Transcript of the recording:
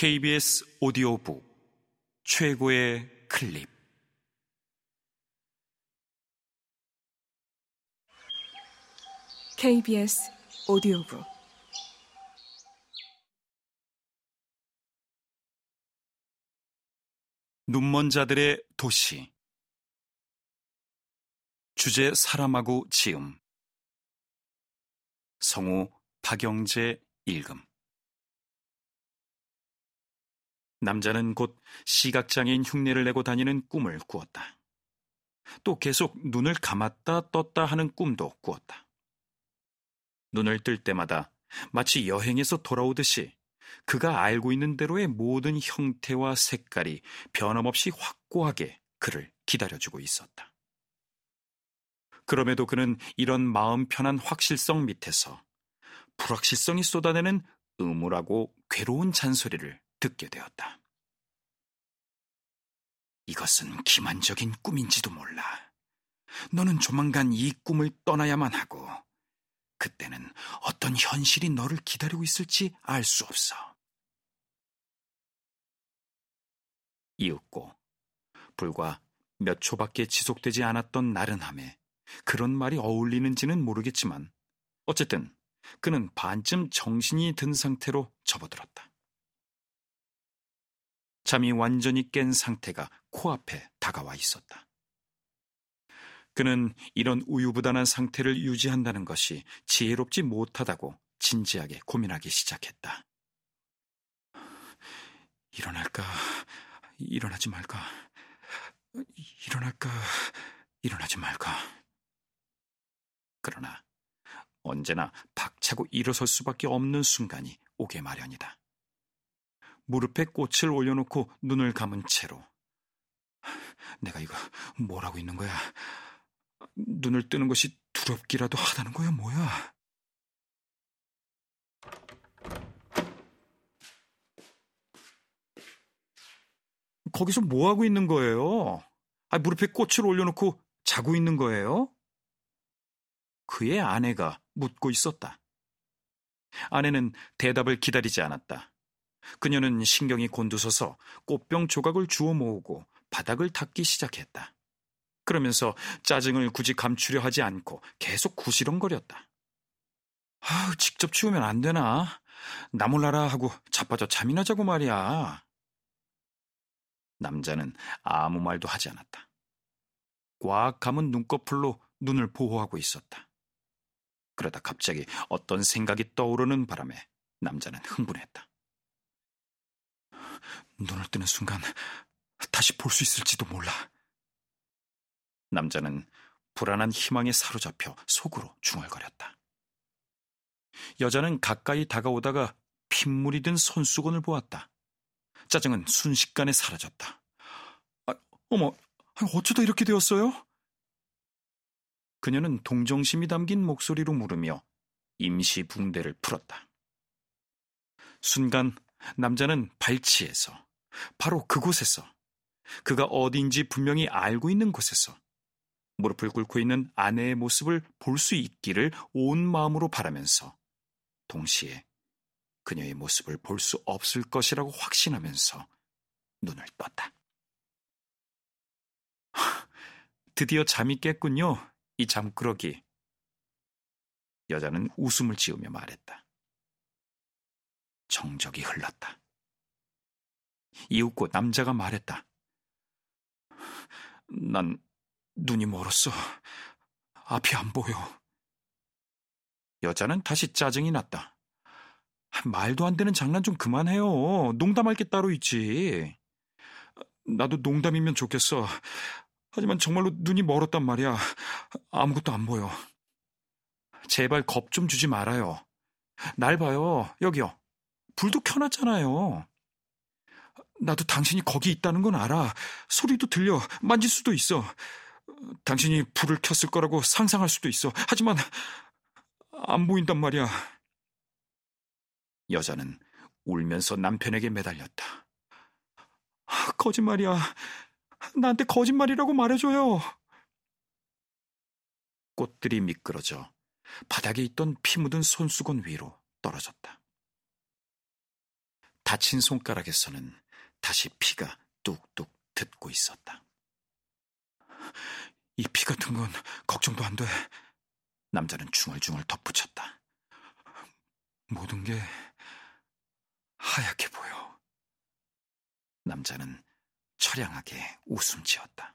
KBS 오디오북 최고의 클립. KBS 오디오북. 눈먼 자들의 도시. 주제 사람하고 지음. 성우 박영재 읽음 남자는 곧 시각장애인 흉내를 내고 다니는 꿈을 꾸었다. 또 계속 눈을 감았다 떴다 하는 꿈도 꾸었다. 눈을 뜰 때마다 마치 여행에서 돌아오듯이 그가 알고 있는 대로의 모든 형태와 색깔이 변함없이 확고하게 그를 기다려주고 있었다. 그럼에도 그는 이런 마음 편한 확실성 밑에서 불확실성이 쏟아내는 음울하고 괴로운 잔소리를 듣게 되었다. 이것은 기만적인 꿈인지도 몰라. 너는 조만간 이 꿈을 떠나야만 하고, 그때는 어떤 현실이 너를 기다리고 있을지 알 수 없어. 이윽고, 불과 몇 초밖에 지속되지 않았던 나른함에 그런 말이 어울리는지는 모르겠지만, 어쨌든 그는 반쯤 정신이 든 상태로 접어들었다. 잠이 완전히 깬 상태가 코앞에 다가와 있었다. 그는 이런 우유부단한 상태를 유지한다는 것이 지혜롭지 못하다고 진지하게 고민하기 시작했다. 일어날까, 일어나지 말까, 일어날까, 일어나지 말까. 그러나 언제나 박차고 일어설 수밖에 없는 순간이 오게 마련이다. 무릎에 꽃을 올려놓고 눈을 감은 채로 내가 이거 뭘 하고 있는 거야? 눈을 뜨는 것이 두렵기라도 하다는 거야, 뭐야? 거기서 뭐 하고 있는 거예요? 아, 무릎에 꽃을 올려놓고 자고 있는 거예요? 그의 아내가 묻고 있었다. 아내는 대답을 기다리지 않았다. 그녀는 신경이 곤두서서 꽃병 조각을 주워 모으고 바닥을 닦기 시작했다. 그러면서 짜증을 굳이 감추려 하지 않고 계속 구시렁거렸다. 아, 직접 치우면 안 되나? 나 몰라라 하고 자빠져 잠이나 자고 말이야. 남자는 아무 말도 하지 않았다. 꽉 감은 눈꺼풀로 눈을 보호하고 있었다. 그러다 갑자기 어떤 생각이 떠오르는 바람에 남자는 흥분했다. 눈을 뜨는 순간 다시 볼 수 있을지도 몰라. 남자는 불안한 희망에 사로잡혀 속으로 중얼거렸다. 여자는 가까이 다가오다가 핏물이 든 손수건을 보았다. 짜증은 순식간에 사라졌다. 아, 어머, 어쩌다 이렇게 되었어요? 그녀는 동정심이 담긴 목소리로 물으며 임시 붕대를 풀었다. 순간 남자는 발치에서 바로 그곳에서 그가 어딘지 분명히 알고 있는 곳에서 무릎을 꿇고 있는 아내의 모습을 볼 수 있기를 온 마음으로 바라면서 동시에 그녀의 모습을 볼 수 없을 것이라고 확신하면서 눈을 떴다. 드디어 잠이 깼군요, 이 잠꾸러기. 여자는 웃음을 지으며 말했다. 정적이 흘렀다. 이윽고 남자가 말했다. 난 눈이 멀었어. 앞이 안 보여. 여자는 다시 짜증이 났다. 말도 안 되는 장난 좀 그만해요. 농담할 게 따로 있지. 나도 농담이면 좋겠어. 하지만 정말로 눈이 멀었단 말이야. 아무것도 안 보여. 제발 겁 좀 주지 말아요. 날 봐요. 여기요. 불도 켜놨잖아요. 나도 당신이 거기 있다는 건 알아. 소리도 들려. 만질 수도 있어. 당신이 불을 켰을 거라고 상상할 수도 있어. 하지만 안 보인단 말이야. 여자는 울면서 남편에게 매달렸다. 거짓말이야. 나한테 거짓말이라고 말해줘요. 꽃들이 미끄러져 바닥에 있던 피 묻은 손수건 위로 떨어졌다. 다친 손가락에서는 다시 피가 뚝뚝 듣고 있었다. 이 피 같은 건 걱정도 안 돼. 남자는 중얼중얼 덧붙였다. 모든 게 하얗게 보여. 남자는 처량하게 웃음 지었다.